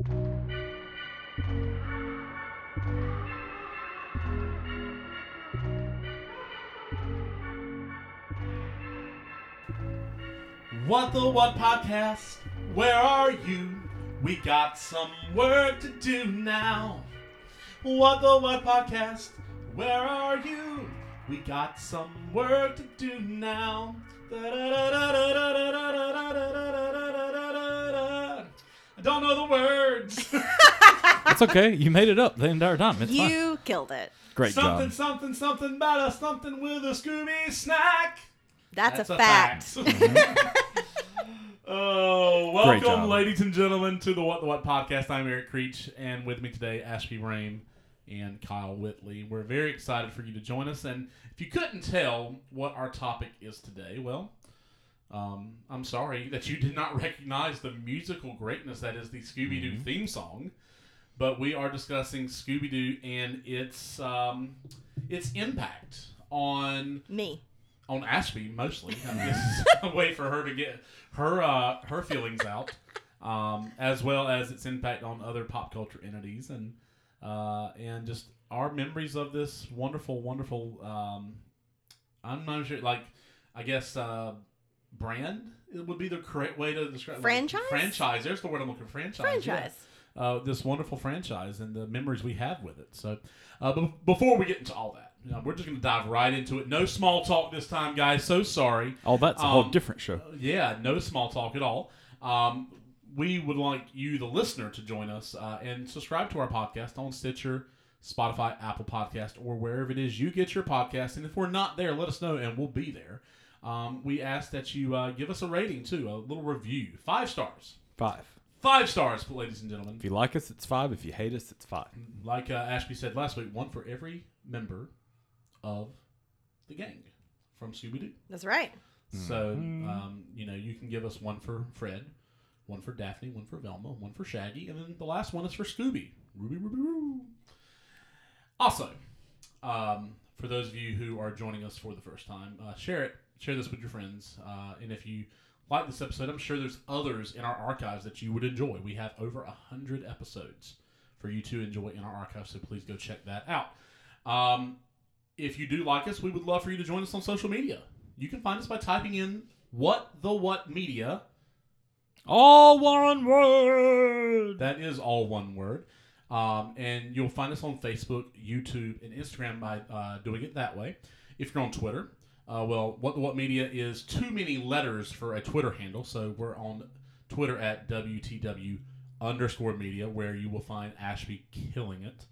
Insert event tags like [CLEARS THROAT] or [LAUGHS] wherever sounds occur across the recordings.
What the What podcast? Where are you? We got some work to do now. What the What podcast? Where are you? We got some work to do now. I don't know the words. [LAUGHS] That's okay. You made it up the entire time. It's fine. You killed it. Great something, job. something, something about a something with a Scooby snack. That's, a, fact. [LAUGHS] oh, Great welcome, job. ladies and gentlemen, to the What the What podcast. I'm Eric Creech, and with me today, Ashby Rame and Kyle Whitley. We're very excited for you to join us. And if you couldn't tell what our topic is today, well, um, I'm sorry that you did not [LAUGHS] recognize the musical greatness that is the Scooby Doo theme song. But we are discussing Scooby Doo and its um, its impact on Me. on Ashby mostly. I mean, this is a way for her to get her uh, her feelings out, um, as well as its impact on other pop culture entities and uh, and just our memories of this wonderful, wonderful. Um, I'm not sure, like I guess uh, brand it would be the correct way to describe like, Franchise? franchise. There's the word I'm looking for. Franchise. yeah Franchise. uh, this wonderful franchise and the memories we have with it. So, uh, but before we get into all that, you know, we're just going to dive right into it. No small talk this time, guys. So sorry. Oh, that's a whole Um, different show. Yeah, no small talk at all. Um, we would like you, the listener, to join us uh, and subscribe to our podcast on Stitcher, Spotify, Apple Podcast, or wherever it is you get your podcast. And if we're not there, let us know and we'll be there. Um, we ask that you uh, give us a rating too, a little review, five stars, Five. five stars, ladies and gentlemen. If you like us, it's five. If you hate us, it's five. like uh, Ashby said last week, one for every member of the gang from Scooby Doo. That's right. So, um, you know, you can give us one for Fred, one for Daphne, one for Velma, one for Shaggy, and then the last one is for Scooby. Ruby, Ruby, Roo. Also, um, for those of you who are joining us for the first time, uh, share it. Share this with your friends. Uh, and if you like this episode, I'm sure there's others in our archives that you would enjoy. We have over a hundred episodes for you to enjoy in our archives, so please go check that out. Um, if you do like us, we would love for you to join us on social media. You can find us by typing in what the what media. All one word. That is all one word. Um, and you'll find us on Facebook, YouTube, and Instagram by uh, doing it that way. If you're on Twitter, uh, well, what what media is too many letters for a Twitter handle, so we're on Twitter at WTW underscore media, where you will find Ashby killing it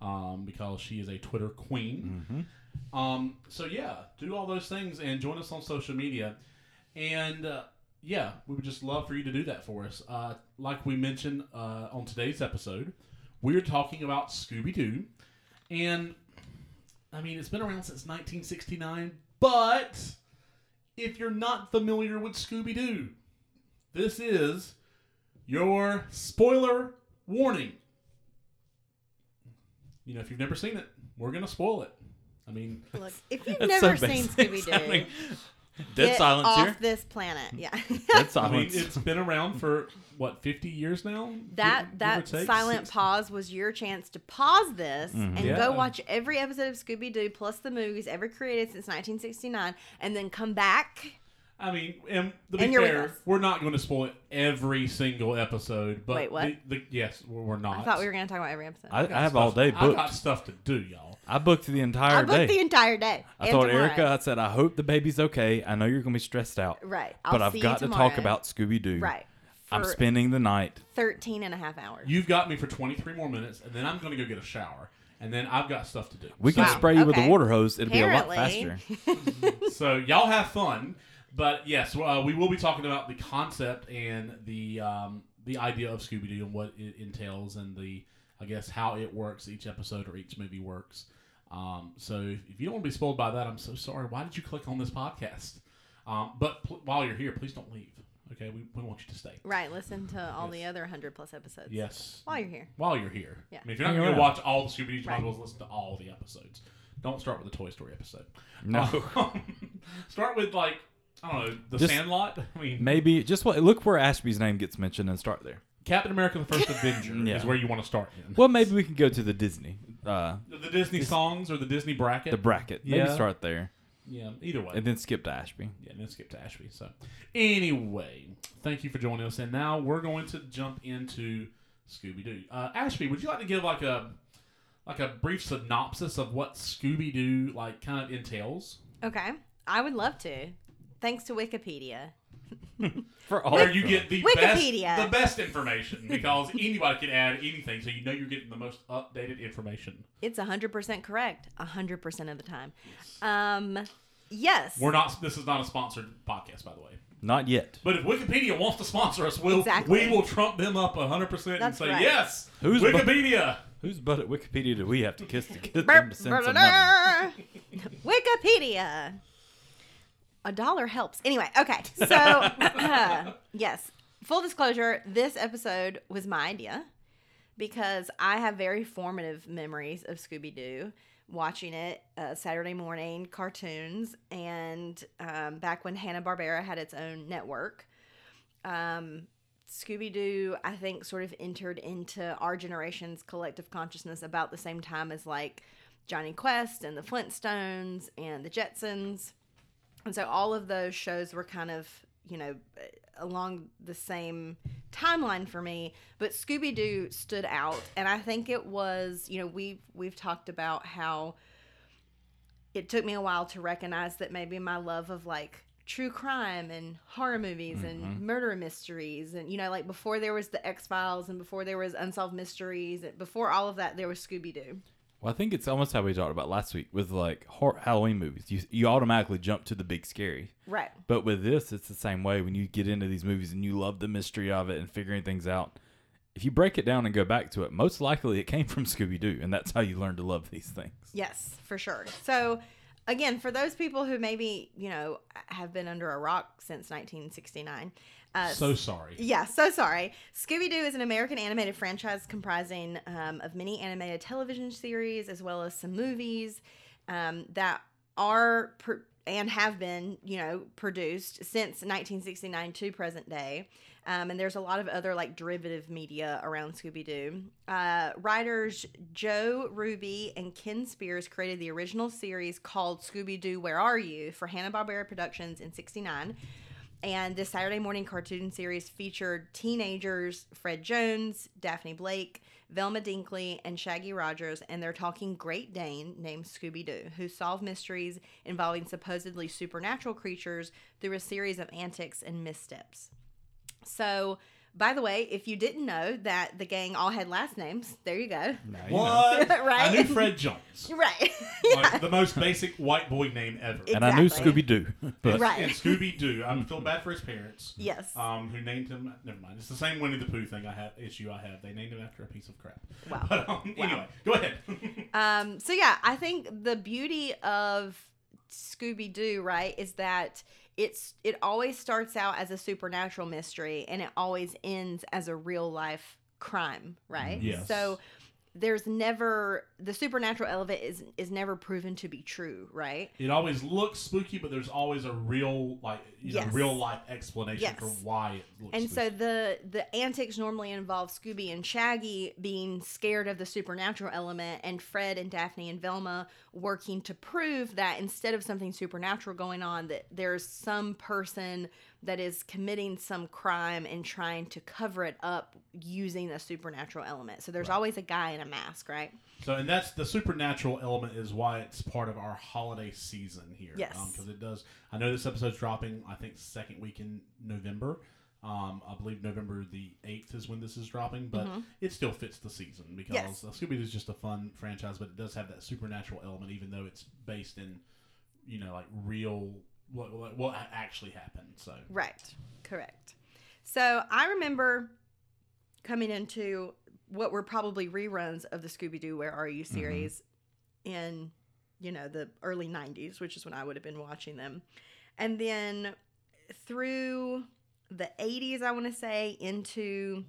um, because she is a Twitter queen. Um, so yeah, do all those things and join us on social media. And uh, yeah, we would just love for you to do that for us. Uh, like we mentioned uh, on today's episode, we're talking about Scooby Doo, and I mean it's been around since 1969. But if you're not familiar with Scooby Doo, this is your spoiler warning. You know, if you've never seen it, we're gonna spoil it. I mean, Look, if you've [LAUGHS] never so seen Scooby. Doo, Dead get silence off here. this planet. Yeah. Dead [LAUGHS] I mean, silence. it's been around for what 50 years now. that Give- give or that take? silent Six- pause was your chance to pause this mm-hmm. and Yeah. go watch every episode of Scooby Doo plus the movies ever created since 1969, and then come back. I mean, and to be And fair, we're not going to spoil every single episode. But Wait, what? The, the, yes, we're we're not. I thought we were going to talk about every episode. I, Okay. I have Stuff- all day I got booked. stuff to do, y'all. I booked the entire I booked day. the entire day. I and told tomorrow. Erica, I said, I hope the baby's okay. I know you're going to be stressed out. Right. I'll but I've see you got to talk about Scooby Doo. Right. I'm spending the night. 13 and a half hours. You've got me for 23 more minutes, and then I'm going to go get a shower, and then I've got stuff to do. We can Wow, spray you with a water hose. It'll be a lot faster. [LAUGHS] so y'all have fun. But yes, uh, we will be talking about the concept and the um, the idea of Scooby Doo and what it entails, and the I guess how it works, each episode or each movie works. Um, so if, if you don't want to be spoiled by that, I'm so sorry. Why did you click on this podcast? Um, but pl- while you're here, please don't leave. Okay, we, we want you to stay. Right. Listen to all the other 100 plus episodes. Yes. While you're here. While you're here. Yeah. I mean, if you're not going to watch all the Scooby Doo, you Right. well listen to all the episodes. Don't start with the Toy Story episode. No. Um, [LAUGHS] start with like I don't know the Just- Sandlot. [LAUGHS] I mean, Maybe just what look where Ashby's name gets mentioned and start there. Captain America: The First Avenger [LAUGHS] Yeah. is where you want to start. In. Well, maybe we can go to the Disney, uh, The Disney songs or the Disney bracket. the bracket. Maybe Yeah. start there, yeah, either way. and then skip to Ashby. Yeah, and then skip to Ashby. So, anyway, thank you for joining us. And now we're going to jump into Scooby Doo. Uh, Ashby, would you like to give like a like a brief synopsis of what Scooby Doo like kind of entails? Okay, I would love to. Thanks to Wikipedia. [LAUGHS] For all Where you get the Wikipedia. best the best information [LAUGHS] because anybody can add anything, so you know you're getting the most updated information. It's 100% correct 100% of the time. Um, yes. We're not. This is not a sponsored podcast, by the way. not yet. But if Wikipedia wants to sponsor us, we'll Exactly. we will trump them up 100 percent and say right. yes. Who's bu- Wikipedia? Whose butt at Wikipedia do we have to kiss to get [LAUGHS] them to send some money? Wikipedia. A dollar helps. Anyway, okay. So, [LAUGHS] yes. Full disclosure, this episode was my idea because I have very formative memories of Scooby Doo, watching it uh, Saturday morning cartoons, and um, back when Hanna Barbera had its own network. Um, Scooby Doo, I think, sort of entered into our generation's collective consciousness about the same time as like Jonny Quest and the Flintstones and the Jetsons. And so all of those shows were kind of, you know, along the same timeline for me, but Scooby Doo stood out and I think it was, you know, we've we've talked about how it took me a while to recognize that maybe my love of like true crime and horror movies and mm-hmm. murder mysteries and you know like before there was the X-Files and before there was unsolved mysteries and before all of that there was Scooby-Doo. Well, I think it's almost how we talked about last week with like hor- Halloween movies. You you automatically jump to the big scary. Right. But with this, it's the same way. When you get into these movies and you love the mystery of it and figuring things out, if you break it down and go back to it, most likely it came from Scooby Doo, and that's how you learn to love these things. Yes, for sure. So, again, for those people who maybe, you know, have been under a rock since 1969. Uh, So sorry. yeah, so sorry. Scooby Doo is an American animated franchise comprising um, of many animated television series as well as some movies um, that are pr- and have been, you know, produced since 1969 to present day. Um, and there's a lot of other like derivative media around Scooby Doo. Uh, writers Joe Ruby and Ken Spears created the original series called Scooby Doo Where Are You for Hanna Barbera Productions in '69. And this Saturday morning cartoon series featured teenagers Fred Jones, Daphne Blake, Velma Dinkley, and Shaggy Rogers, and their talking Great Dane named Scooby Doo, who solve mysteries involving supposedly supernatural creatures through a series of antics and missteps. So, by the way, if you didn't know that the gang all had last names, there you go. Now you. What? [LAUGHS] Right? I knew Fred Jones. [LAUGHS] Right. Like the most basic white boy name ever. And I knew Scooby Doo, [LAUGHS] but Right. And Scooby Doo. I feel bad for his parents. yes. Um, who named him? Never mind. It's the same Winnie the Pooh thing I have issue I have. They named him after a piece of crap. Wow. But, um, Anyway, go ahead. Um, so yeah, I think the beauty of Scooby Doo, right, is that it's it always starts out as a supernatural mystery and it always ends as a real life crime, right? Yes. So there's never the supernatural element is is never proven to be true, right? it always looks spooky, but there's always a real like you know real life explanation Yes. for why it looks. And so the the antics normally involve Scooby and Shaggy being scared of the supernatural element, and Fred and Daphne and Velma working to prove that instead of something supernatural going on, that there's some person that is committing some crime and trying to cover it up using a supernatural element. So there's always a guy in a mask, right? So, and that's the supernatural element is why it's part of our holiday season here. Yes. Because it does. I know this episode's dropping. I think second week in November. Um, I believe November the eighth is when this is dropping, but it still fits the season because Mm-hmm. Yes. Scooby Doo is just a fun franchise, but it does have that supernatural element, even though it's based in, you know, like real what what, what actually happened. So Right. Correct. So I remember coming into what were probably reruns of the Scooby Doo Where Are You mm-hmm. series in, you know, the early 90s, which is when I would have been watching them. And then through the 80s, I want to say, into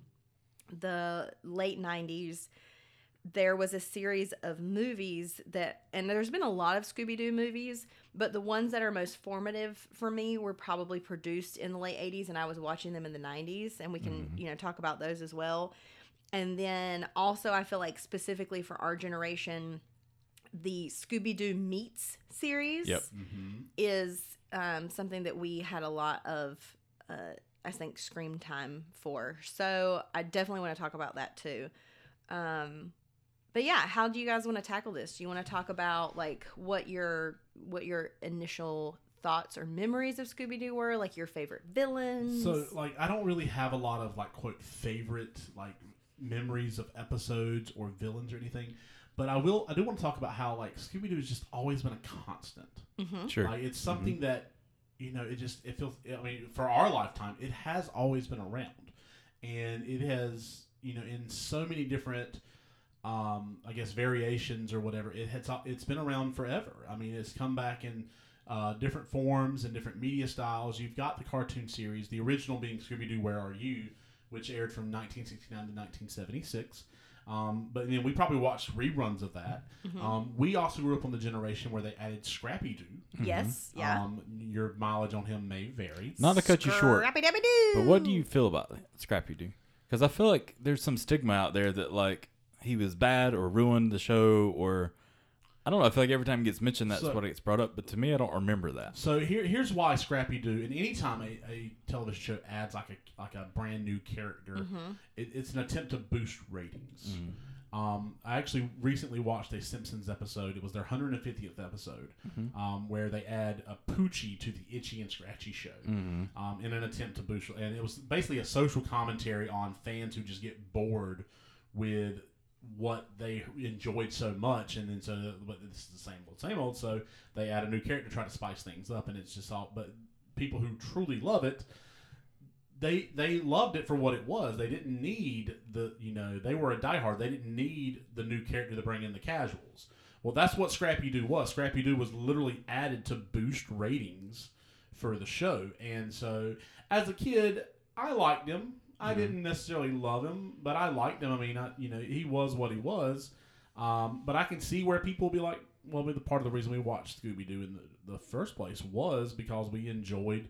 the late 90s, there was a series of movies that, and there's been a lot of Scooby Doo movies, but the ones that are most formative for me were probably produced in the late 80s, and I was watching them in the 90s, and we can, you know, talk about those as well. And then also, I feel like specifically for our generation, the Scooby Doo Meets series Yep. is um, something that we had a lot of, uh, I think, screen time for. So I definitely want to talk about that too. Um, but yeah, how do you guys want to tackle this? Do you want to talk about like what your what your initial thoughts or memories of Scooby Doo were, like your favorite villains? So like I don't really have a lot of like quote favorite like memories of episodes or villains or anything. But I will I do want to talk about how like Scooby Doo has just always been a constant. Mm-hmm. Sure. Like it's something mm-hmm. that you know it just it feels I mean for our lifetime it has always been around, and it has you know in so many different um, I guess variations or whatever it has it's been around forever. I mean it's come back in uh, different forms and different media styles. You've got the cartoon series, the original being Scooby Doo Where Are You, which aired from 1969 to 1976. Um, but then we probably watched reruns of that. Um, we also grew up on the generation where they added Scrappy Doo. yes, yeah. Um, your mileage on him may vary. Not to cut you short, Scrappy Dabby Doo. but what do you feel about Scrappy Doo? Because I feel like there's some stigma out there that like he was bad or ruined the show or I don't know. I feel like every time it gets mentioned, that's So- what gets brought up. But to me, I don't remember that. So here, here's why Scrappy Doo. And anytime a, a television show adds like a like a brand new character, it, it's an attempt to boost ratings. Um, I actually recently watched a Simpsons episode. It was their 150th episode, um, where they add a Poochie to the Itchy and Scratchy show um, in an attempt to boost. And it was basically a social commentary on fans who just get bored with what they enjoyed so much, and then so but this is the same old, same old. So they add a new character try to spice things up, and it's just all. But people who truly love it, they they loved it for what it was. They didn't need the you know they were a diehard. They didn't need the new character to bring in the casuals. Well, that's what Scrappy Doo was. Scrappy Doo was literally added to boost ratings for the show, and so as a kid, I liked him. I didn't necessarily love him, but I liked him. I mean, I, you know, he was what he was. Um, but I can see where people will be like, well, the part of the reason we watched Scooby Doo in the, the first place was because we enjoyed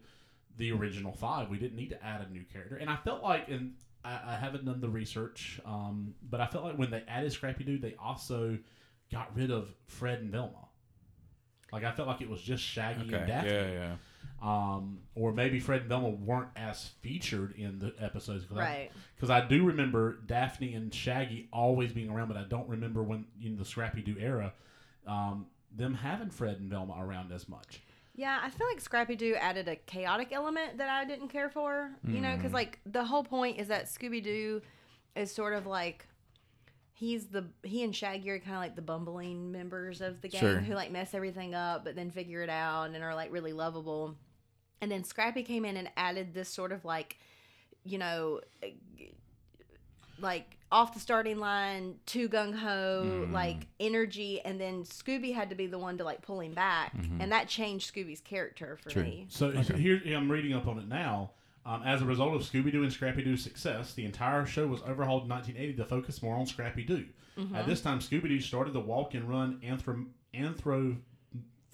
the original five. We didn't need to add a new character. And I felt like, and I, I haven't done the research, um, but I felt like when they added Scrappy Doo, they also got rid of Fred and Velma. Like I felt like it was just Shaggy and Okay. Daphne Yeah, yeah. Um, or maybe Fred and Velma weren't as featured in the episodes. Cause Right. Because I, do remember Daphne and Shaggy always being around, but I don't remember when in the Scrappy Doo era, um, them having Fred and Velma around as much. Yeah, I feel like Scrappy Doo added a chaotic element that I didn't care for. You know, because like the whole point is that Scooby Doo is sort of like he's the he and Shaggy are kind of like the bumbling members of the gang Sure. who like mess everything up, but then figure it out and are like really lovable. And then Scrappy came in and added this sort of like, you know, like off the starting line, too gung ho, mm-hmm. like energy, and then Scooby had to be the one to like pull him back, mm-hmm. and that changed Scooby's character for True. me. So here I'm reading up on it now. Um, as a result of Scooby Doo and Scrappy Doo's success, the entire show was overhauled in 1980 to focus more on Scrappy Doo. At this time, Scooby Doo started to walk and run anthro-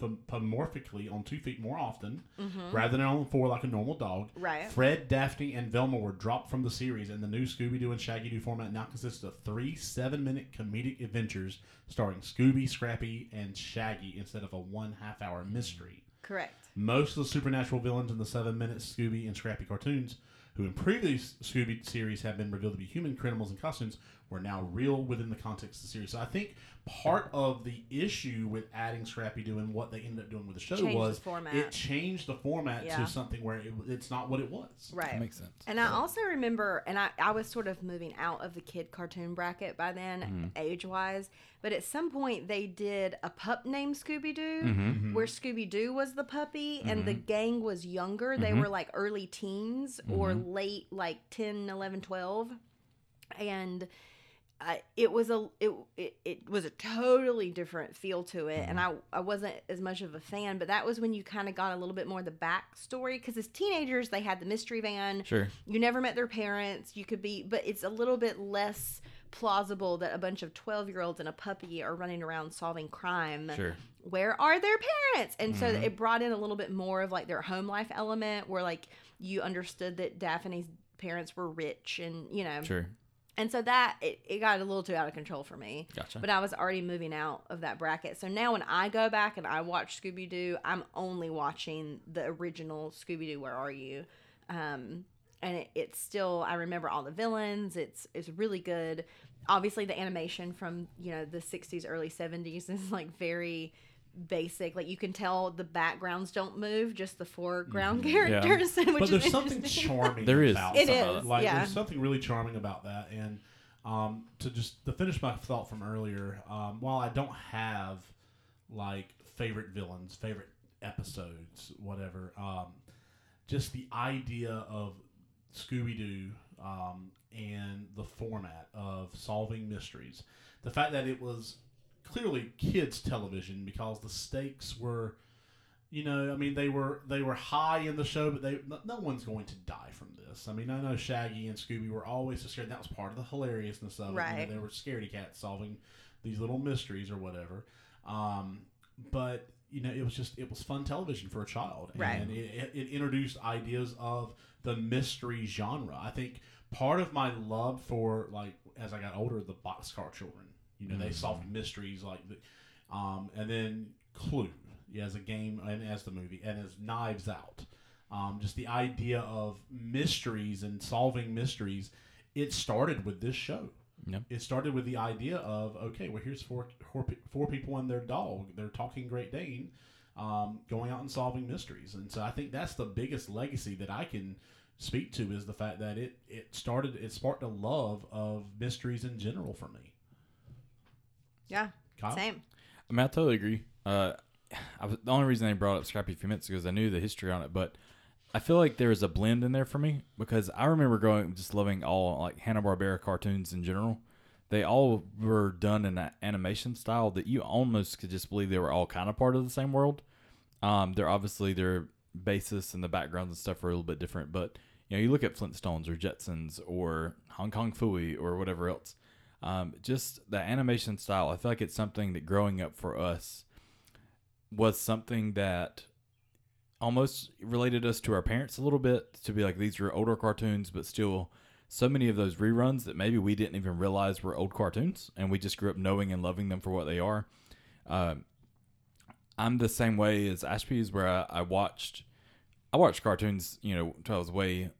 anthropomorphically on two feet more often, rather than on four like a normal dog. Right. Fred, Daphne, and Velma were dropped from the series, and the new Scooby Doo and Shaggy Doo format now consists of three seven minute comedic adventures starring Scooby, Scrappy, and Shaggy instead of a one half hour mystery. Correct. Most of the supernatural villains in the seven minute Scooby and Scrappy cartoons, who in previous Scooby series have been revealed to be human criminals in costumes, were now real within the context of the series. So I think part of the issue with adding Scrappy Doo and what they ended up doing with the show Changed was format. it changed the format Yeah. to something where it, it's not what it was. Right. That makes sense. And I also remember, and I, I was sort of moving out of the kid cartoon bracket by then, mm-hmm. age wise. But at some point, they did a pup named Scooby Doo, mm-hmm. Mm-hmm. where Scooby Doo was the puppy and the gang was younger. They were like early teens or late, like 10, 11, 12. And It was a it, it it was a totally different feel to it, and mm-hmm. I I wasn't as much of a fan. But that was when you kind of got a little bit more of the backstory because as teenagers they had the mystery van. Sure. You never met their parents. You could be, but it's a little bit less plausible that a bunch of 12 year olds and a puppy are running around solving crime. Sure. Where are their parents? And so mm-hmm. it brought in a little bit more of like their home life element where like you understood that Daphne's parents were rich and, you know, Sure. And so that it, it got a little too out of control for me. Gotcha. But I was already moving out of that bracket. So now when I go back and I watch Scooby Doo, I'm only watching the original Scooby Doo. Where are you? Um, and it, it's still I remember all the villains. It's it's really good. Obviously, the animation from you know the '60s, early '70s [LAUGHS] is like very basic. Like you can tell the backgrounds don't move, just the foreground characters. [LAUGHS] which but is there's something charming There is. about It some is, of Like yeah. there's something really charming about that. And um, to just to finish my thought from earlier, um, while I don't have like favorite villains, favorite episodes, whatever, um, just the idea of Scooby Doo um, and the format of solving mysteries, the fact that it was clearly kids television because the stakes were you know, I mean, they were they were high in the show, but they no, no one's going to die from this. I mean, I know Shaggy and Scooby were always so scared. That was part of the hilariousness of it. You know, Right. they were scaredy cats solving these little mysteries or whatever. Um, but you know, it was just it was fun television for a child, Right. and it, it introduced ideas of the mystery genre. I think part of my love for like as I got older, the Boxcar Children. You know, they solved mysteries like the, um, and then Clue, yeah, as a game and as the movie, and as Knives Out. Um, just the idea of mysteries and solving mysteries. It started with this show. Yep. It started with the idea of okay, well, here's four four, four people and their dog. They're talking Great Dane, um, going out and solving mysteries. And so I think that's the biggest legacy that I can speak to is the fact that it it started it sparked a love of mysteries in general for me. Yeah, Kyle? same. I mean, I totally agree. Uh, I was, the only reason I brought up Scrappy a few minutes ago is I knew the history on it, but I feel like there is a blend in there for me because I remember growing just loving all like Hanna Barbera cartoons in general. They all were done in an animation style that you almost could just believe they were all kind of part of the same world. Um, they're obviously their basis and the backgrounds and stuff are a little bit different, but you know, you look at Flintstones or Jetsons or Hong Kong Phooey or whatever else. Um, just the animation style, I feel like it's something that growing up for us was something that almost related us to our parents a little bit to be like these were older cartoons, but still so many of those reruns that maybe we didn't even realize were old cartoons, and we just grew up knowing and loving them for what they are. Um, I'm the same way as Ashby's, where I, I watched, I watched cartoons, you know, until I was way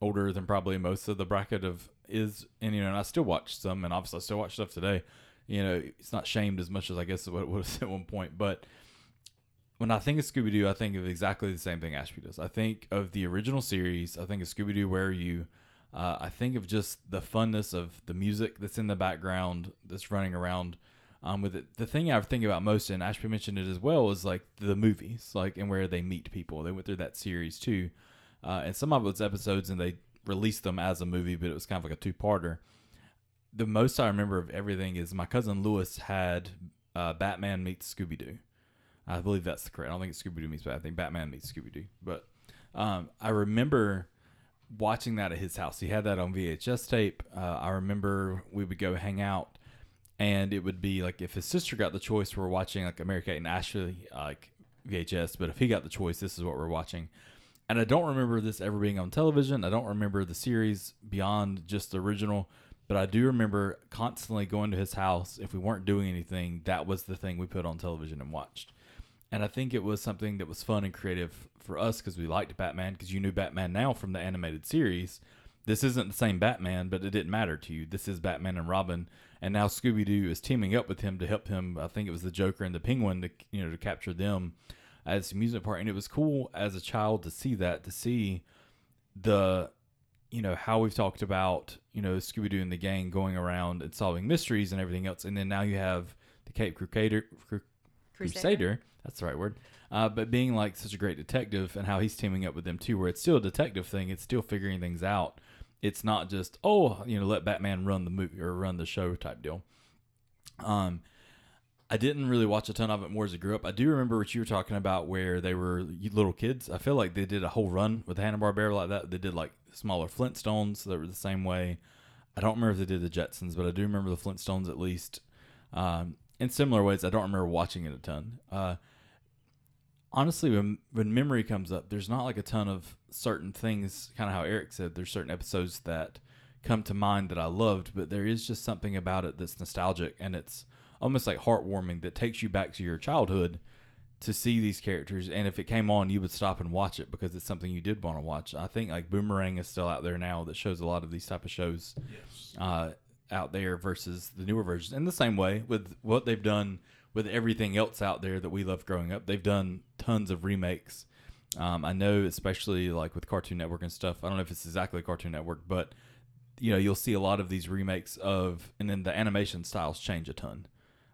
older than probably most of the bracket of is, and you know, and I still watch some, and obviously I still watch stuff today. You know, it's not shamed as much as I guess what it [LAUGHS] was at one point, but when I think of Scooby Doo, I think of exactly the same thing Ashby does. I think of the original series. I think of Scooby Doo. Where are you? Uh, I think of just the funness of the music that's in the background that's running around. Um, with it, the thing I think about most, and Ashby mentioned it as well, is like the movies, like and where they meet people. They went through that series too, uh, and some of those episodes, and they released them as a movie, but it was kind of like a two-parter. The most I remember of everything is my cousin Lewis had uh, Batman meets Scooby Doo. I believe that's the correct. I don't think it's Scooby Doo meets Batman. I think Batman meets Scooby Doo. But um, I remember watching that at his house. He had that on VHS tape. Uh, I remember we would go hang out, and it would be like if his sister got the choice, we're watching like America and Ashley like VHS. But if he got the choice, this is what we're watching. And I don't remember this ever being on television. I don't remember the series beyond just the original. But I do remember constantly going to his house. If we weren't doing anything, that was the thing we put on television and watched. And I think it was something that was fun and creative for us because we liked Batman because you knew Batman now from the animated series. This isn't the same Batman, but it didn't matter to you. This is Batman and Robin, and now Scooby Doo is teaming up with him to help him. I think it was the Joker and the Penguin to you know to capture them as the amusement part, and it was cool as a child to see that to see the you know how we've talked about you know Scooby Doo and the gang going around and solving mysteries and everything else, and then now you have the Cape Crusader, Cru- Crusader. That's the right word. Uh, but being like such a great detective and how he's teaming up with them too, where it's still a detective thing, it's still figuring things out. It's not just oh, you know, let Batman run the movie or run the show type deal. Um, I didn't really watch a ton of it more as I grew up. I do remember what you were talking about, where they were little kids. I feel like they did a whole run with the Hanna Barbera like that. They did like smaller Flintstones that were the same way. I don't remember if they did the Jetsons, but I do remember the Flintstones at least. Um, in similar ways, I don't remember watching it a ton. Uh, honestly, when when memory comes up, there's not like a ton of certain things. Kind of how Eric said, there's certain episodes that come to mind that I loved, but there is just something about it that's nostalgic and it's almost like heartwarming that takes you back to your childhood to see these characters. And if it came on, you would stop and watch it because it's something you did want to watch. I think like Boomerang is still out there now that shows a lot of these type of shows Yes. uh, out there versus the newer versions. In the same way with what they've done with everything else out there that we loved growing up, they've done tons of remakes. Um, I know, especially like with Cartoon Network and stuff. I don't know if it's exactly Cartoon Network, but you know, you'll see a lot of these remakes of, and then the animation styles change a ton.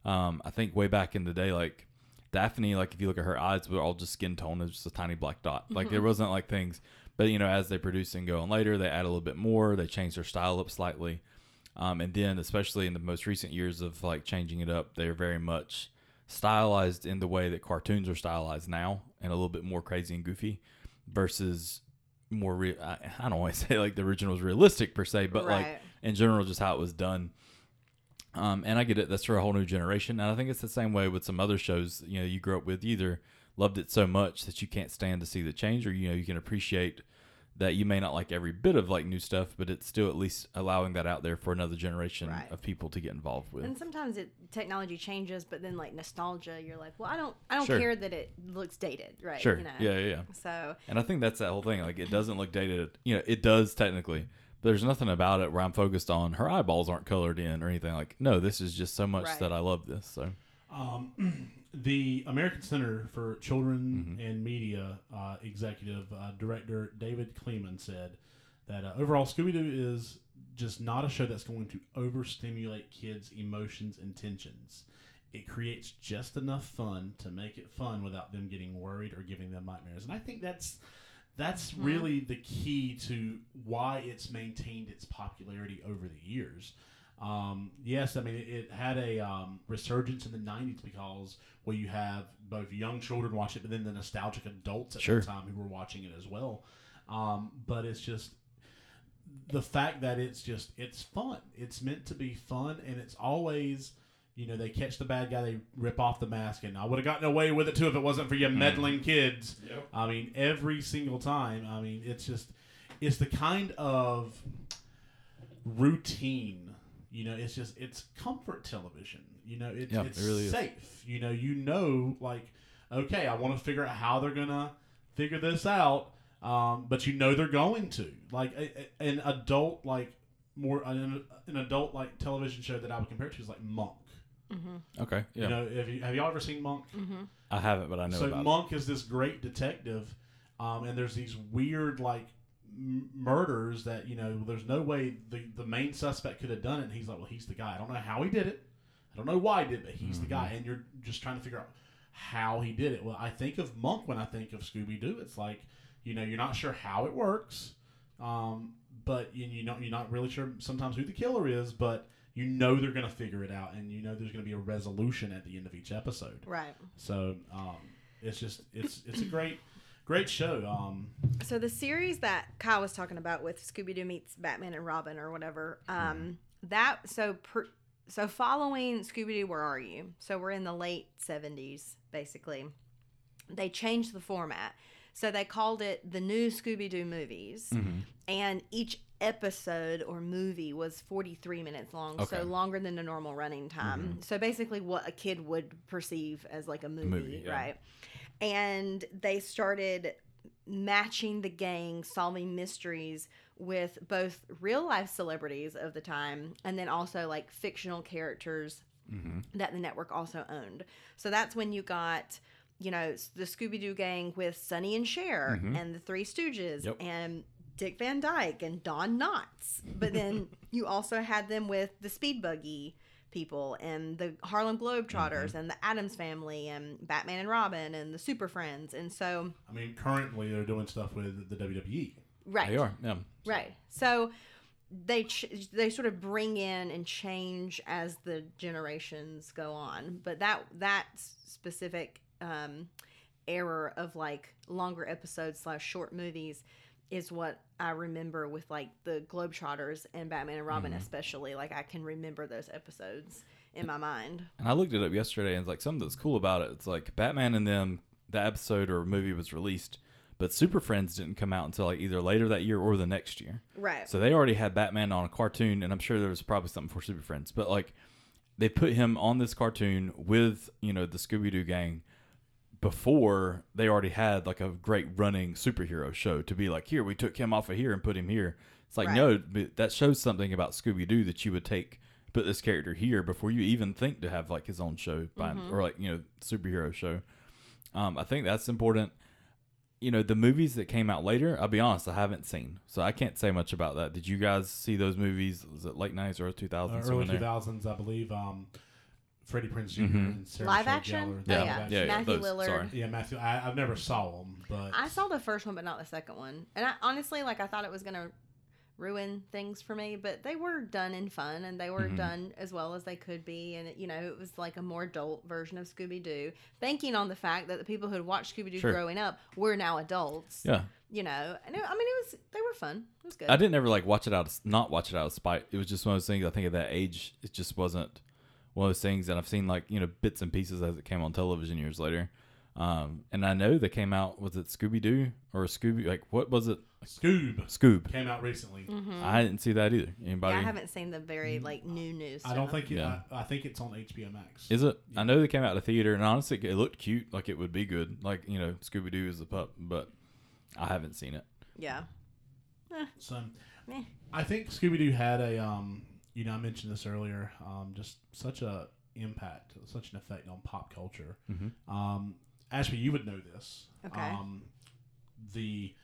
Um, I think way back in the day, like Daphne, like if you look at her eyes, were all just skin tone, it's just a tiny black dot. Like there wasn't like things, but you know, as they produce and go on later, they add a little bit more. They change their style up slightly, um, and then especially in the most recent years of like changing it up, they're very much stylized in the way that cartoons are stylized now, and a little bit more crazy and goofy, versus more real. I, I don't want to [LAUGHS] say like the original was realistic per se, but like in general, just how it was done. Um, and I get it. That's for a whole new generation. And I think it's the same way with some other shows. You know, you grew up with either loved it so much that you can't stand to see the change, or you know, you can appreciate that you may not like every bit of like new stuff, but it's still at least allowing that out there for another generation Right. of people to get involved with. And sometimes it technology changes, but then like nostalgia, you're like, well, I don't, I don't Sure. care that it looks dated, right? Sure. You know? Yeah, yeah, yeah. So And I think that's that whole thing. Like it doesn't look dated. You know, it does technically, there's nothing about it where I'm focused on her eyeballs aren't colored in or anything. Like no, this is just so much Right. that I love this. So Um, [CLEARS THROAT] the American Center for Children and Media uh, executive uh, director David Kleeman said that uh, overall Scooby Doo is just not a show that's going to overstimulate kids' emotions and tensions. It creates just enough fun to make it fun without them getting worried or giving them nightmares. And I think that's that's really the key to why it's maintained its popularity over the years. Um, yes, I mean it, it had a um, resurgence in the '90s because well, you have both young children watch it, but then the nostalgic adults at Sure. the time who were watching it as well. Um, but it's just the fact that it's just it's fun. It's meant to be fun, and it's always. You know, they catch the bad guy, they rip off the mask, and I would have gotten away with it too if it wasn't for you meddling kids. I mean, every single time. I mean, it's just, it's the kind of routine. You know, it's just it's comfort television. You know, it, Yeah, it's it really is. safe. You know, you know, like, okay, I want to figure out how they're gonna figure this out, um, but you know they're going to. Like a, a- an adult, like more an, an adult like television show that I would compare it to is like Monk. Okay, yeah, You know, have you have y'all ever seen Monk? I haven't, but I know so about Monk is this great detective, um, and there's these weird like m- murders that you know there's no way the the main suspect could have done it. And he's like, well, he's the guy. I don't know how he did it. I don't know why he did, it, but he's the guy. And you're just trying to figure out how he did it. Well, I think of Monk when I think of Scooby Doo. It's like you know you're not sure how it works, um, but you, you know you're not really sure sometimes who the killer is, but you know they're gonna figure it out, and you know there's gonna be a resolution at the end of each episode. right. So um, it's just it's it's a great great show. Um, So the series that Kyle was talking about with Scooby Doo meets Batman and Robin or whatever, um, that so per, so following Scooby Doo, where are you? So we're in the late seventies, basically. They changed the format, so they called it the new Scooby Doo movies, mm-hmm. and each episode or movie was 43 minutes long Okay. so longer than the normal running time mm-hmm. so basically what a kid would perceive as like a movie, movie, yeah. right and they started matching the gang solving mysteries with both real life celebrities of the time and then also like fictional characters mm-hmm. that the network also owned. So that's when you got you know the Scooby Doo gang with Sonny and Cher mm-hmm. and the Three Stooges Yep. and Dick Van Dyke and Don Knotts. But then [LAUGHS] you also had them with the Speed Buggy people and the Harlem Globetrotters mm-hmm. and the Addams Family and Batman and Robin and the Super Friends. And so I mean, currently they're doing stuff with the WWE. right. They are, yeah. Right. So they ch- they sort of bring in and change as the generations go on. But that that specific um, era of like longer episodes slash short movies is what I remember with like the Globetrotters and Batman and Robin, especially. Like I can remember those episodes in my mind. And I looked it up yesterday, and it's like something that's cool about it. It's like Batman and them, the episode or movie was released, but Super Friends didn't come out until like either later that year or the next year. Right. So they already had Batman on a cartoon, and I'm sure there was probably something for Super Friends, but like they put him on this cartoon with you know the Scooby Doo gang before they already had like a great running superhero show to be like here we took him off of here and put him here. It's like Right. no, that shows something about Scooby Doo that you would take put this character here before you even think to have like his own show by, or like you know superhero show. Um, I think that's important. You know the movies that came out later. I'll be honest, I haven't seen, so I can't say much about that. Did you guys see those movies? Was it late nineties or two Uh, early two thousands, I believe. Um, Freddie Prinze junior Mhm. and Sarah Live Michelle action? Gellar. Yeah, Oh, yeah. action. yeah, yeah, Matthew those, Lillard. Sorry. Yeah, Matthew. I, I've never saw them, but I saw the first one, but not the second one. And I honestly, like, I thought it was gonna ruin things for me, but they were done in fun, and they were Mhm. done as well as they could be. And it, you know, it was like a more adult version of Scooby Doo, banking on the fact that the people who had watched Scooby Doo Sure. growing up were now adults. Yeah, You know, and it, I mean, it was they were fun. It was good. I didn't ever like watch it out, of, not watch it out of spite. It was just one of those things. I think at that age, it just wasn't one of those things that I've seen like you know bits and pieces as it came on television years later. Um, and I know they came out. Was it Scooby Doo or Scooby? Like what was it? Scoob Scoob. came out recently. I didn't see that either. Anybody? Yeah, Anybody? I haven't seen the very like new news. I don't think it, Yeah. I, I think it's on HBO Max. Is it? I know they came out of theater, and honestly, it looked cute. Like it would be good. Like you know, Scooby Doo is the pup, but I haven't seen it. Yeah. So, Meh. I think Scooby Doo had a, um, you know, I mentioned this earlier, um, just such a impact, such an effect on pop culture. Mhm. Um, Ashby, you would know this. Okay. Um, the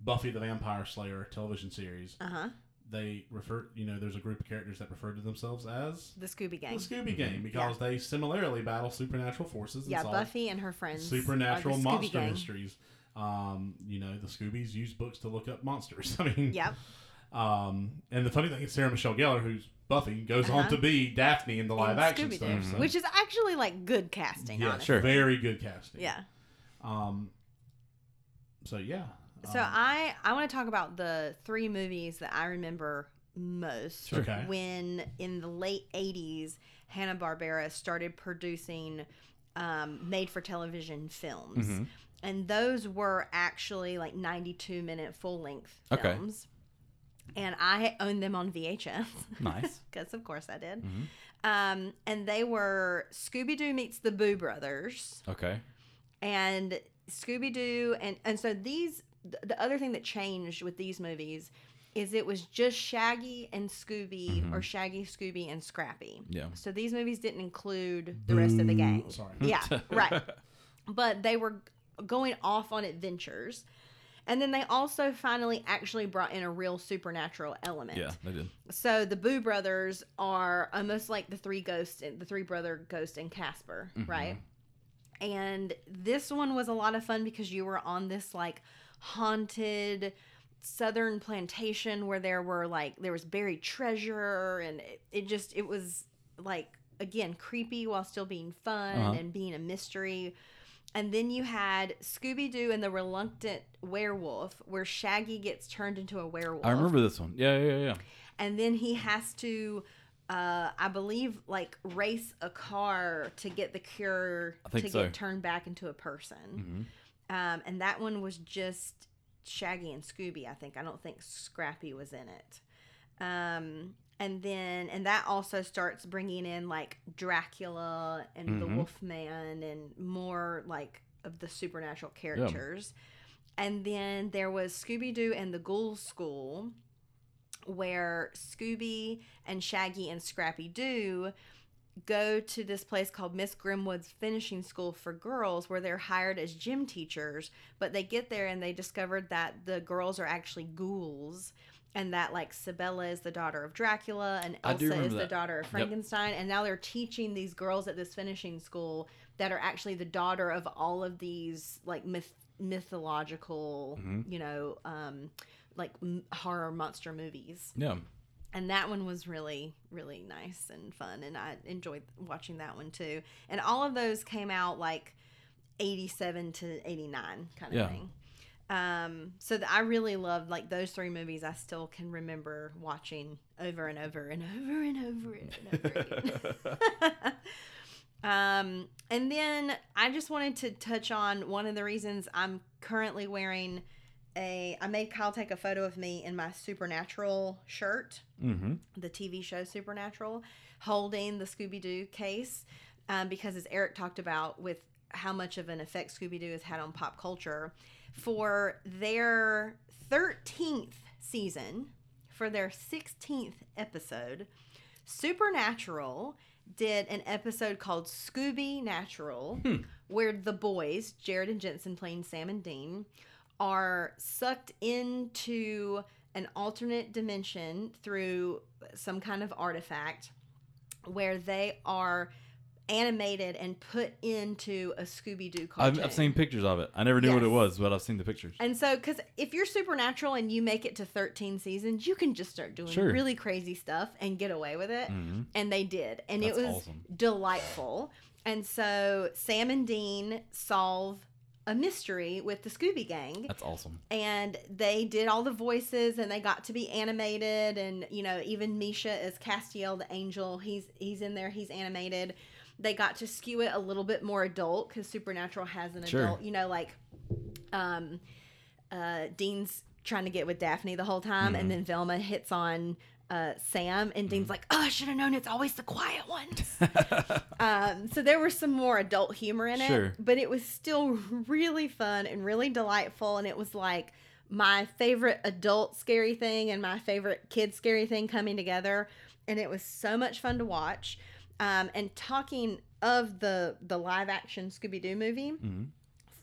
Buffy the Vampire Slayer television series, Uh huh. they refer, you know, there's a group of characters that refer to themselves as The Scooby Gang. the Gang. Scooby Gang because they similarly battle supernatural forces and Yeah, solve Buffy and her friends. are the supernatural monster Gang. mysteries. Um, you know, the Scoobies use books to look up monsters. [LAUGHS] I mean, Yep. Um, and the funny thing is, Sarah Michelle Gellar, who's Buffy, goes on Uh-huh. to be Daphne in the live action stuff. So, which is actually like good casting. yeah, honestly. sure. very good casting. Yeah. Um. So yeah. So um, I I want to talk about the three movies that I remember most Okay. when in the late '80s Hanna Barbera started producing um, made-for-television films, Mhm. and those were actually like 92 minute full-length Okay. films. And I owned them on VHS. Nice. [LAUGHS] Because of course I did. Mhm. Um, and they were Scooby Doo meets the Boo Brothers Okay. and Scooby Doo, and and so these th- the other thing that changed with these movies is it was just Shaggy and Scooby Mhm. or Shaggy, Scooby, and Scrappy. Yeah. So these movies didn't include the rest of the gang. Sorry. Yeah, [LAUGHS] right. But they were going off on adventures. And then they also finally actually brought in a real supernatural element. Yeah, they did. So the Boo brothers are almost like the three ghosts, the three brother ghost and Casper, Mhm. right? And this one was a lot of fun because you were on this like haunted southern plantation where there were like there was buried treasure and it, it just it was like again creepy while still being fun Uh-huh. and being a mystery and then you had Scooby Doo and the Reluctant Werewolf, where Shaggy gets turned into a werewolf I remember this one. Yeah, yeah, yeah. and then he has to uh i believe like race a car to get the cure to so. get turned back into a person hmm um and that one was just shaggy and scooby i think i don't think scrappy was in it um and then and that also starts bringing in like dracula and the Mhm. wolfman and more like of the supernatural characters and then there was scooby-doo and the ghoul school where Scooby and Shaggy and Scrappy Doo go to this place called Miss Grimwood's Finishing School for Girls, where they're hired as gym teachers. But they get there and they discovered that the girls are actually ghouls. And that like Sibella is the daughter of Dracula and Elsa is the that. daughter of Yep. Frankenstein. And now they're teaching these girls at this finishing school that are actually the daughter of all of these like myth- mythological, Mhm. you know, um, like m- horror monster movies Yeah. and that one was really really nice and fun and i enjoyed watching that one too and all of those came out like 87 to 89 kind of Yeah. thing Um, so I really loved like those three movies. I still can remember watching over and over and over and over and over again. [LAUGHS] um, and then I just wanted to touch on one of the reasons I'm currently wearing a. I made Kyle take a photo of me in my Supernatural shirt Mm-hmm. the TV show Supernatural, holding the Scooby Doo case, um, because as Eric talked about, with how much of an effect Scooby Doo has had on pop culture, for their 13th season, for their 16th episode, Supernatural did an episode called Scooby Natural, hmm. where the boys, Jared and Jensen playing Sam and Dean, are sucked into an alternate dimension through some kind of artifact where they are animated and put into a Scooby Doo cartoon. I've, I've seen pictures of it. I never knew what it was, but I've seen the pictures. And so, because if you're supernatural and you make it to 13 seasons, you can just start doing Sure. really crazy stuff and get away with it. Mhm. And they did. And That's it was awesome. delightful. And so, Sam and Dean solve a mystery with the Scooby Gang That's awesome. and they did all the voices and they got to be animated and you know even Misha is Castiel the angel he's he's in there he's animated they got to skew it a little bit more adult because Supernatural has an Sure. adult you know like um uh Dean's trying to get with Daphne the whole time Mm-hmm. and then Velma hits on uh, Sam and Dean's like, oh, I should have known it's always the quiet ones. [LAUGHS] um, so there was some more adult humor in it, Sure. but it was still really fun and really delightful. And it was like my favorite adult scary thing and my favorite kid scary thing coming together. And it was so much fun to watch. Um, and talking of the the live action Scooby Doo movie, Mhm.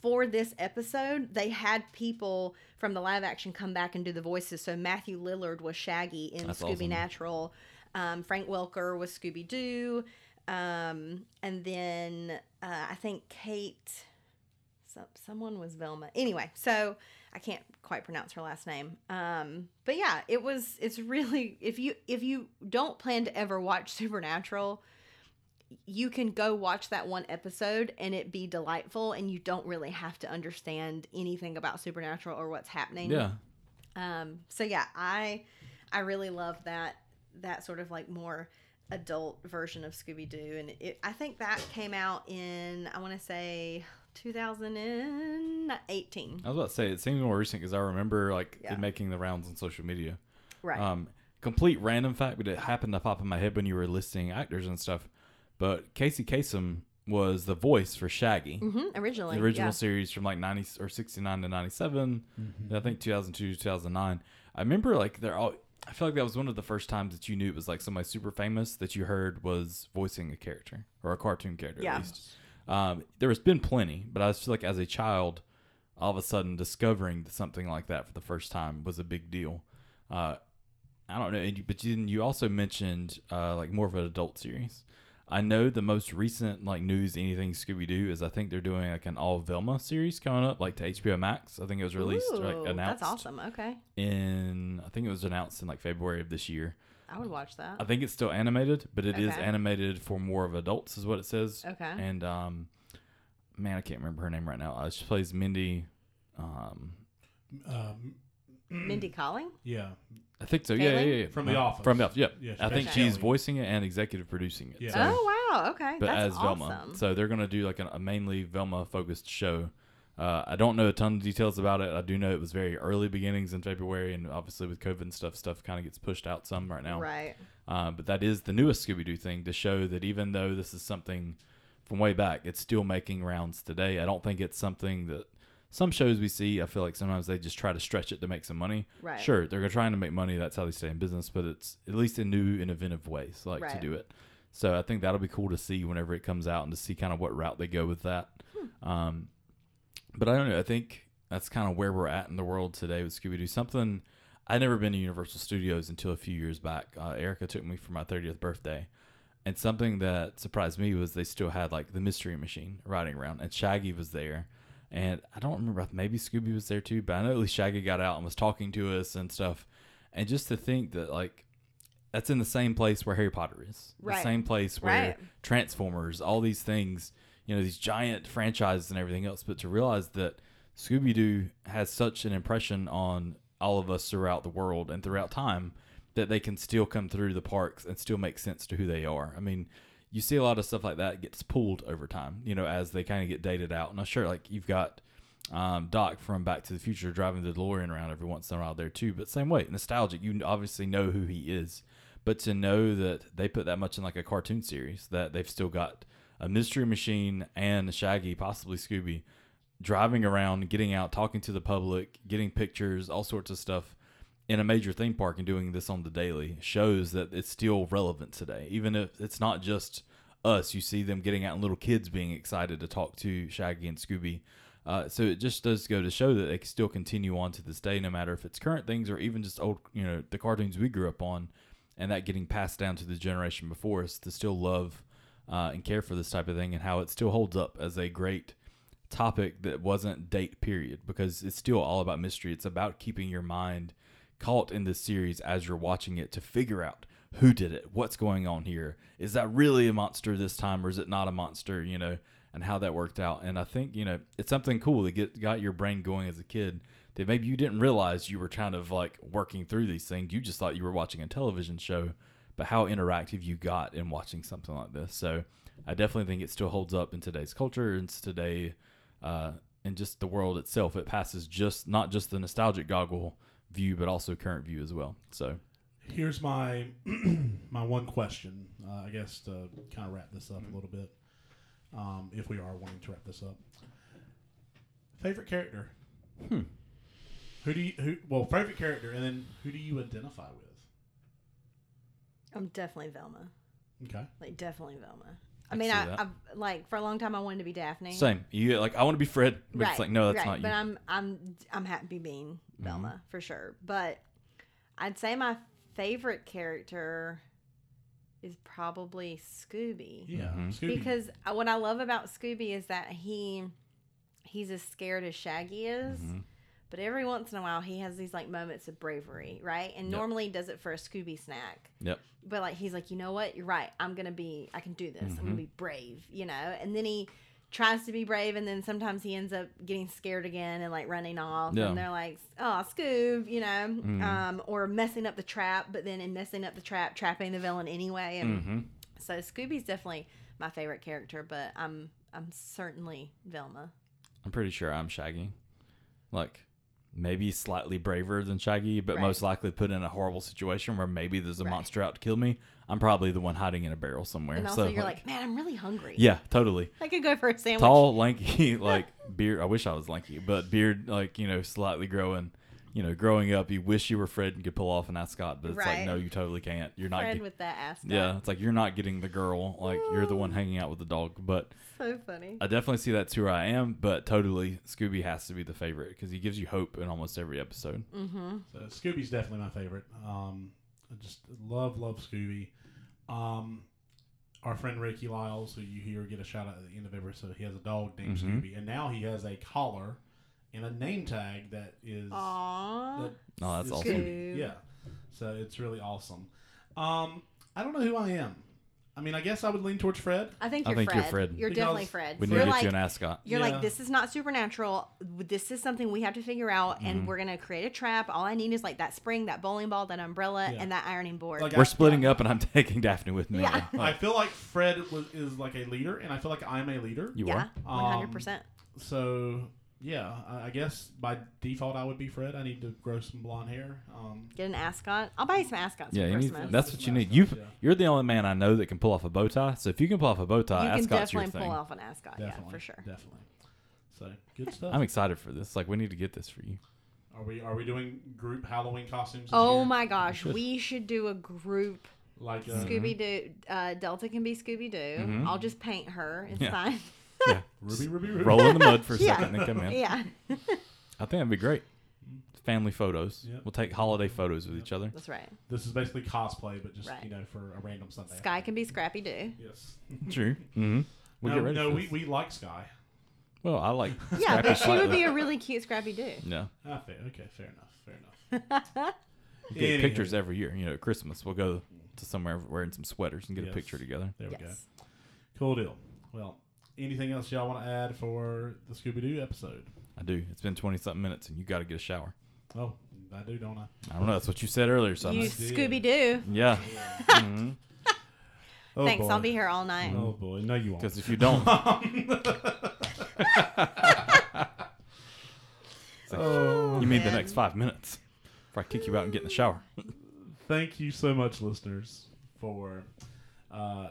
for this episode, they had people from the live action come back and do the voices. So Matthew Lillard was Shaggy in That's Scooby awesome. Natural. Um, Frank Welker was Scooby Doo. Um, and then uh, I think Kate, some, someone was Velma. Anyway, so I can't quite pronounce her last name. Um, but yeah, it was. It's really if you if you don't plan to ever watch [LAUGHS] Supernatural, you can go watch that one episode and it be delightful and you don't really have to understand anything about supernatural or what's happening Yeah. um so yeah i i really love that that sort of like more adult version of scooby-doo and it, i think that came out in i want to say 2018 I was about to say it seems more recent because I remember like Yeah. it making the rounds on social media. right Um, complete random fact, but it happened to pop in my head when you were listing actors and stuff. But Casey Kasem was the voice for Shaggy, hmm originally the original yeah. series from like ninety or sixty nine to ninety I think two thousand two two thousand nine. I remember like they're all. I feel like that was one of the first times that you knew it was like somebody super famous that you heard was voicing a character or a cartoon character Yeah. at least. Um, there has been plenty, but I just feel like as a child, all of a sudden discovering something like that for the first time was a big deal. Uh, I don't know, and you, but then you also mentioned uh, like more of an adult series. I know the most recent like news anything Scooby Doo is I think they're doing like an all Velma series coming up like to HBO Max. I think it was released or, Ooh, like announced that's awesome okay in I think it was announced in like February of this year. i would watch that I think it's still animated, but it is Okay. animated for more of adults is what it says. okay And um man, I can't remember her name right now. Uh, she plays Mindy um Um, mindy kaling yeah, I think so. Yeah, yeah, Kaling? yeah, yeah. From The Uh, Office. From the Office. Yep. Yeah, I think Special she's Kelly. voicing it and executive producing it. Yeah. So, oh wow okay but that's as Velma. So they're gonna do like an, a mainly Velma focused show. Uh, I don't know a ton of details about it. I do know it was very early beginnings in February, and obviously with COVID and stuff, stuff kind of gets pushed out some right now. right Uh, but that is the newest Scooby Doo thing to show that even though this is something from way back, it's still making rounds today. I don't think it's something that some shows we see. I feel like sometimes they just try to stretch it to make some money. Right. Sure, they're trying to make money. That's how they stay in business. But it's at least in new, innovative ways, like to do it. So I think that'll be cool to see whenever it comes out and to see kind of what route they go with that. Hmm. Um, but I don't know. I think that's kind of where we're at in the world today with Scooby Doo. Something I'd never been to Universal Studios until a few years back. Uh, Erica took me for my 30th birthday. And something that surprised me was they still had like the mystery machine riding around, and Shaggy was there. And I don't remember, maybe Scooby was there too, but I know at least Shaggy got out and was talking to us and stuff. And just to think that, like, that's in the same place where Harry Potter is, Right. the same place where Right. Transformers, all these things, you know, these giant franchises and everything else. But to realize that Scooby Doo has such an impression on all of us throughout the world and throughout time that they can still come through the parks and still make sense to who they are. I mean, you see a lot of stuff like that gets pulled over time, you know, as they kind of get dated out. And I'm sure, like, you've got um, Doc from Back to the Future driving the DeLorean around every once in a while there, too. But same way, nostalgic. You obviously know who he is. But to know that they put that much in like a cartoon series, that they've still got a mystery machine and Shaggy, possibly Scooby, driving around, getting out, talking to the public, getting pictures, all sorts of stuff in a major theme park and doing this on the daily shows that it's still relevant today. Even if it's not just us, you see them getting out and little kids being excited to talk to Shaggy and Scooby. Uh, so it just does go to show that they can still continue on to this day, no matter if it's current things or even just old, you know, the cartoons we grew up on, and that getting passed down to the generation before us to still love uh, and care for this type of thing, and how it still holds up as a great topic that wasn't date period because it's still all about mystery. It's about keeping your mind caught in this series as you're watching it to figure out who did it, what's going on here. Is that really a monster this time, or is it not a monster? You know, and how that worked out. And I think you know it's something cool that get got your brain going as a kid that maybe you didn't realize you were kind of like working through these things. You just thought you were watching a television show, but how interactive you got in watching something like this. So I definitely think it still holds up in today's culture and today, uh, and just the world itself. It passes just not just the nostalgic goggle view, but also current view as well. So Here's my [CLEARS THROAT] my one question. Uh, I guess to kind of wrap this up a little bit, um, if we are wanting to wrap this up. Favorite character? Hmm. Who do you who? Well, favorite character, and then who do you identify with? I'm definitely Velma. Okay. Like definitely Velma. I, can mean, I, that. I've like for a long time I wanted to be Daphne. same. You like I want to be Fred, but it's like no, that's right. not you. But I'm I'm I'm happy being Velma for sure. But I'd say my favorite character is probably Scooby. Yeah. Mhm. Scooby. Because what I love about Scooby is that he he's as scared as Shaggy is. Mhm. But every once in a while, he has these like moments of bravery, right? And Yep. normally does it for a Scooby snack. Yep. But like he's like, you know what? You're right. I'm gonna be. I can do this. I'm gonna Mhm. be brave. You know. And then he tries to be brave, and then sometimes he ends up getting scared again and like running off. Yeah. And they're like, oh, Scoob, you know, Mhm. um, or messing up the trap. But then in messing up the trap, trapping the villain anyway. And hmm so Scooby's definitely my favorite character. But I'm I'm certainly Velma. I'm pretty sure I'm Shaggy. Like maybe slightly braver than Shaggy, but Right. most likely put in a horrible situation where maybe there's a Right. monster out to kill me. I'm probably the one hiding in a barrel somewhere. And also, so you're like, man, I'm really hungry. yeah, totally. I could go for a sandwich. Tall, lanky, [LAUGHS] like beard. I wish I was lanky, but beard, like you know, slightly growing. You know, growing up, you wish you were Fred and could pull off an ascot, but it's like, no, you totally can't. You're not. Fred get- with that ass. yeah, it's like you're not getting the girl. Like you're the one hanging out with the dog. But So funny. I definitely see that's who I am, but totally Scooby has to be the favorite because he gives you hope in almost every episode. Mm-hmm. So Scooby's definitely my favorite. Um, I just love, love Scooby. Um, our friend Ricky Lyles, who you hear get a shout out at the end of every episode, he has a dog named Mhm. Scooby, and now he has a collar and a name tag that is Aww. that Oh, that's is awesome. Scoob. Yeah, so it's really awesome. Um, I don't know who I am. I mean, I guess I would lean towards Fred. I think I you're think Fred. you're Fred. You're Because definitely Fred. We need you're to get like, you an ascot. you're Yeah. like, this is not supernatural. This is something we have to figure out, Mm-hmm. and we're gonna create a trap. All I need is like that spring, that bowling ball, that umbrella, Yeah. and that ironing board. Like, We're splitting up, and I'm [LAUGHS] taking Daphne with me. Yeah. I feel like Fred was, is like a leader, and I feel like I'm a leader. You yeah, are. one hundred percent. So yeah, I, I guess by default I would be Fred. I need to grow some blonde hair. Um, Get an ascot. I'll buy you some ascots Yeah, for you need, Christmas. that's what you need. You you're the only man I know that can pull off a bow tie. So if you can pull off a bow tie, you can ascot's your definitely thing. pull off an ascot. definitely, Yeah, for sure. definitely. So good stuff. I'm excited for this. Like we need to get this for you. are we are we doing group Halloween costumes? this Oh year? my gosh, should. we should do a group Like uh, Scooby Doo. Uh, Delta can be Scooby Doo. Mhm. I'll just paint her. It's Yeah. fine. Yeah, Ruby, Ruby, Ruby. roll in the mud for a Yeah. second and then come in. yeah, [LAUGHS] I think that'd be great. Family photos. Yeah. We'll take holiday photos with each other. that's right. This is basically cosplay, but just Right. you know for a random Sunday. Sky can be Scrappy Doo. Yes. [LAUGHS] True. Mm-hmm. We'll no, get ready no, for we, this. we like Sky. Well, I like. [LAUGHS] Yeah, Scrappy but she would slightly. be a really cute Scrappy Doo. Yeah. Ah, fair. Okay, fair enough. Fair enough. We get Anywho. pictures every year. You know, at Christmas we'll go to somewhere wearing some sweaters and get Yes. a picture together. There we go. Yes. Cool deal. Well, anything else y'all want to add for the Scooby Doo episode? I do. It's been twenty something minutes, and you got to get a shower. Oh, I do, don't I? I don't know. That's what you said earlier. So I'm You like. Scooby Doo. yeah. [LAUGHS] hmm [LAUGHS] Oh, Thanks. boy. I'll be here all night. Oh boy, no, you won't. Because if you don't, [LAUGHS] Oh, you mean the man. next five minutes before I kick you out and get in the shower. thank you so much, listeners, for uh,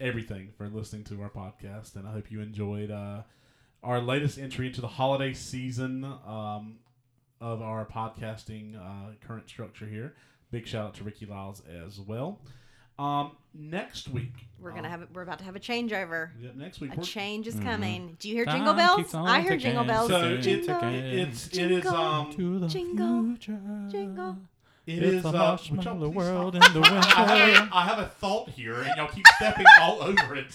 everything for listening to our podcast, and I hope you enjoyed uh, our latest entry into the holiday season um, of our podcasting uh, current structure here. Big shout out to Ricky Lyles as well. Um, next week, We're gonna um, have. We're about to have a changeover. yeah, next week. A we're- change is Mhm. coming. Do you hear jingle bells? I hear jingle bells. So jingle, it's it is jingle, um To the Jingle, future. jingle. It it's is a uh, marshmallow y'all world in the [LAUGHS] I have, winter. a, I have a thought here, and y'all keep stepping all over it.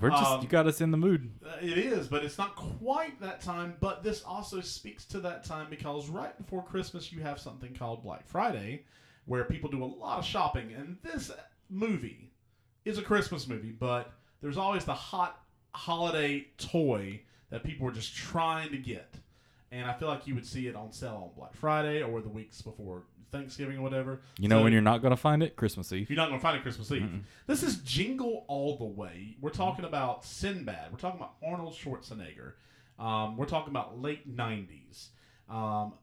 We're just Um, you got us in the mood. Uh, It is, but it's not quite that time. But this also speaks to that time because right before Christmas, you have something called Black Friday, where people do a lot of shopping. And this movie is a Christmas movie, but there's always the hot holiday toy that people are just trying to get. And I feel like you would see it on sale on Black Friday or the weeks before Thanksgiving or whatever. You know So- when you're not gonna find it? Christmas Eve. you're not going to find it Christmas Eve. Mm-mm. This is Jingle All the Way. We're talking about Sinbad. We're talking about Arnold Schwarzenegger. Um, we're talking about late 90s. Um,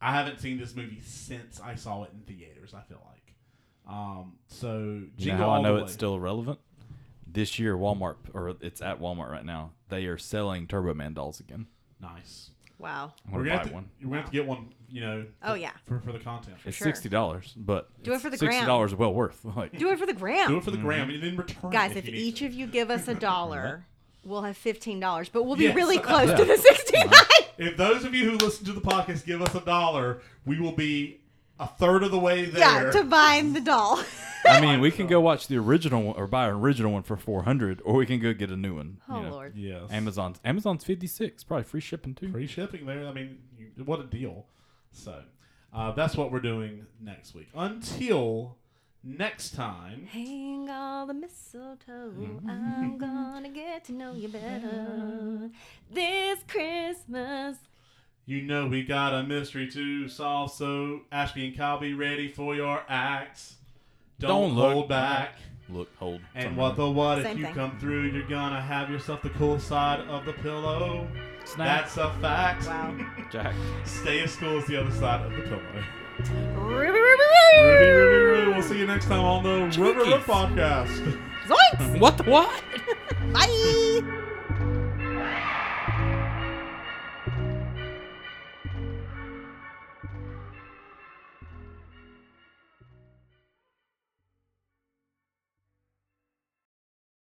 I haven't seen this movie since I saw it in theaters, I feel like. Um, so, Jingle how I know the it's Way. still relevant? This year, Walmart, or it's at Walmart right now. They are selling Turbo Man dolls again. nice. Wow. I'm We're gonna gonna, buy have to, one. we're gonna have to get one, you know. Oh for- yeah. For, for the content. It's sure. sixty dollars, but Do it it's for the sixty gram. dollars well worth. Like Do it for the gram. Do it for the gram mm-hmm. and then return Guys, it if you need each to. of you give us a mm-hmm. dollar, we'll have fifteen dollars. But we'll be Yes. really close Yeah. to the sixty-nine. Mm-hmm. If those of you who listen to the podcast give us a dollar, we will be a third of the way there. yeah, to buying the doll. [LAUGHS] I mean, we can go watch the original one or buy an original one for four hundred, or we can go get a new one. oh you know. lord. yes. Amazon's Amazon's fifty six, probably free shipping too. free shipping there. I mean, you, what a deal. So, uh, that's what we're doing next week. Until next time, Hang all the mistletoe. Mm-hmm. I'm [LAUGHS] gonna get to know you better this Christmas. you know we got a mystery to solve. So, Ashby and Kyle, be ready for your acts. Don't, Don't look. hold back. Look, hold. And something. what the what if you thing. come through, you're gonna have yourself the cool side of the pillow. Snap. That's a fact. Wow. [LAUGHS] Jack. Stay as school is the other side of the pillow. Ruby, Ruby, Ruby, Ruby. We'll see you next time on the River Rook Podcast. Zoinks! What the what? [LAUGHS] Bye.